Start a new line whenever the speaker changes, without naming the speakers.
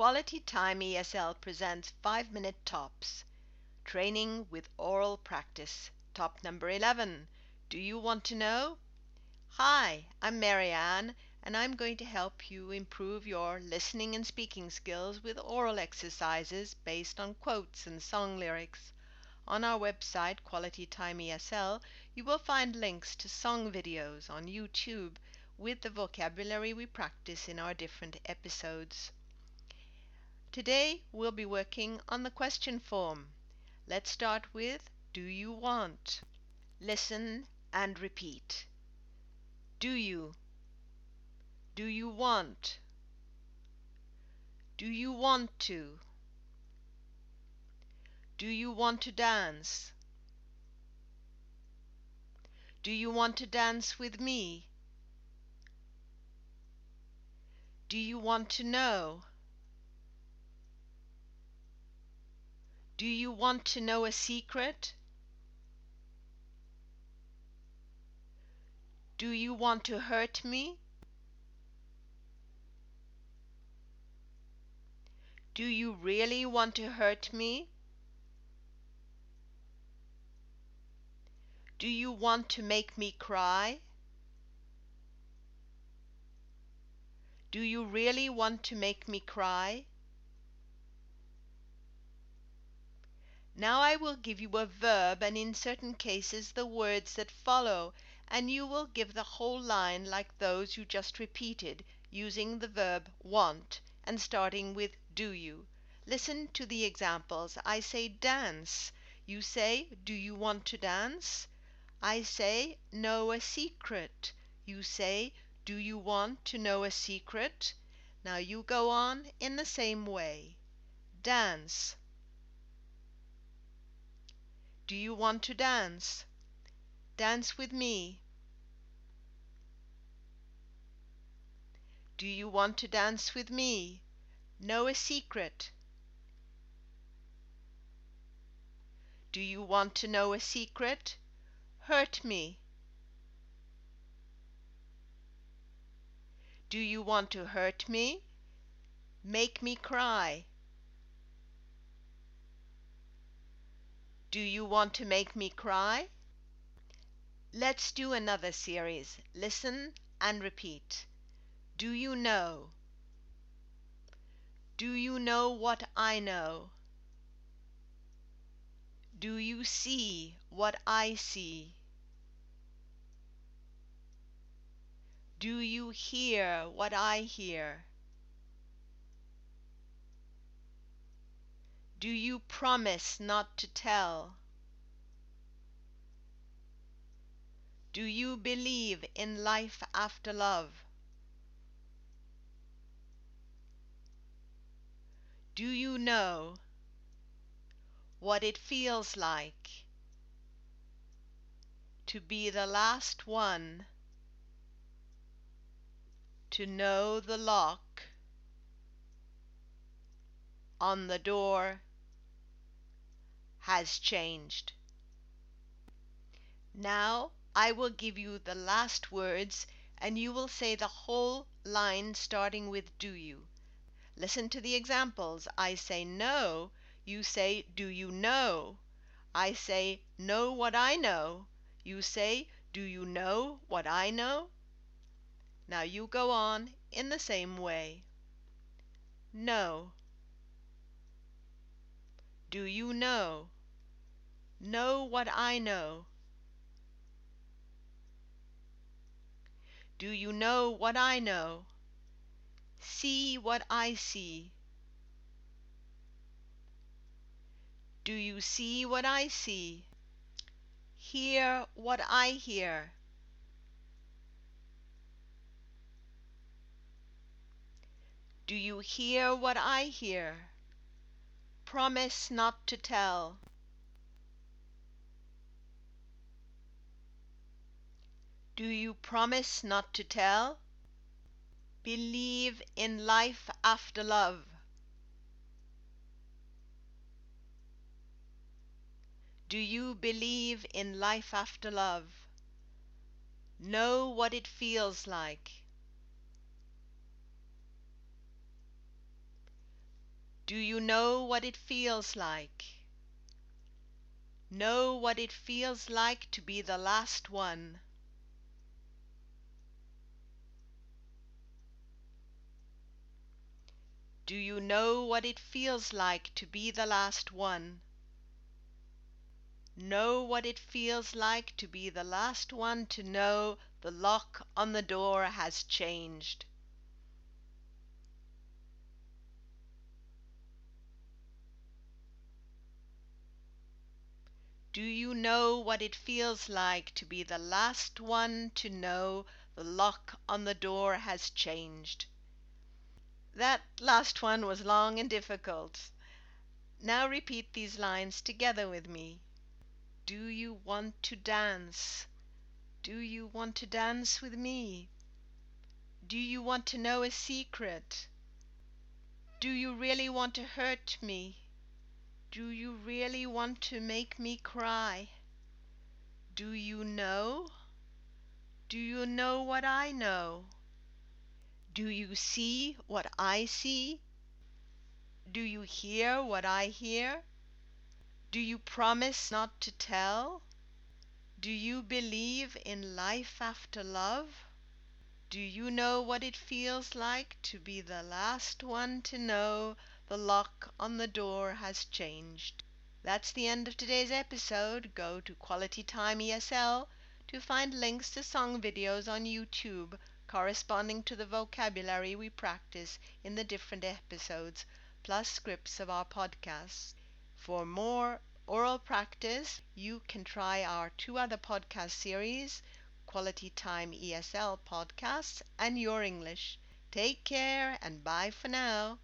Quality Time ESL presents 5 Minute Tops Training with Oral Practice. Top number 11. Do you want to know? Hi, I'm Marianne, and I'm going to help you improve your listening and speaking skills with oral exercises based on quotes and song lyrics. On our website, Quality Time ESL, you will find links to song videos on YouTube with the vocabulary we practice in our different episodes. Today we'll be working on the question form. Let's start with Do you want? Listen and repeat. Do you? Do you want? Do you want to? Do you want to dance? Do you want to dance with me? Do you want to know? Do you want to know a secret? Do you want to hurt me? Do you really want to hurt me? Do you want to make me cry? Do you really want to make me cry? Now I will give you a verb and in certain cases the words that follow, and you will give the whole line like those you just repeated, using the verb want and starting with do you. Listen to the examples. I say dance. You say, do you want to dance? I say, know a secret. You say, do you want to know a secret? Now you go on in the same way. Dance. Do you want to dance? Dance with me. Do you want to dance with me? Know a secret. Do you want to know a secret? Hurt me. Do you want to hurt me? Make me cry. Do you want to make me cry? Let's do another series. Listen and repeat. Do you know? Do you know what I know? Do you see what I see? Do you hear what I hear? Do you promise not to tell? Do you believe in life after love? Do you know what it feels like to be the last one? to know the lock on the door has changed. Now I will give you the last words and you will say the whole line starting with do you. Listen to the examples. I say no, you say do you know? I say know what I know. You say do you know what I know? Now you go on in the same way. No. Do you know? Know what I know. Do you know what I know? See what I see. Do you see what I see? Hear what I hear. Do you hear what I hear? Promise not to tell. Do you promise not to tell? Believe in life after love. Do you believe in life after love? Know what it feels like. Do you know what it feels like? Know what it feels like to be the last one. Do you know what it feels like to be the last one? Know what it feels like to be the last one to know the lock on the door has changed. Do you know what it feels like to be the last one to know the lock on the door has changed? That last one was long and difficult. Now repeat these lines together with me. Do you want to dance? Do you want to dance with me? Do you want to know a secret? Do you really want to hurt me? Do you really want to make me cry? Do you know? Do you know what I know? Do you see what I see? Do you hear what I hear? Do you promise not to tell? Do you believe in life after love? Do you know what it feels like to be the last one to know the lock on the door has changed? That's the end of today's episode. Go to Quality Time ESL to find links to song videos on YouTube corresponding to the vocabulary we practice in the different episodes, plus scripts of our podcasts. For more oral practice, you can try our two other podcast series, Quality Time ESL podcasts and Your English. Take care and bye for now.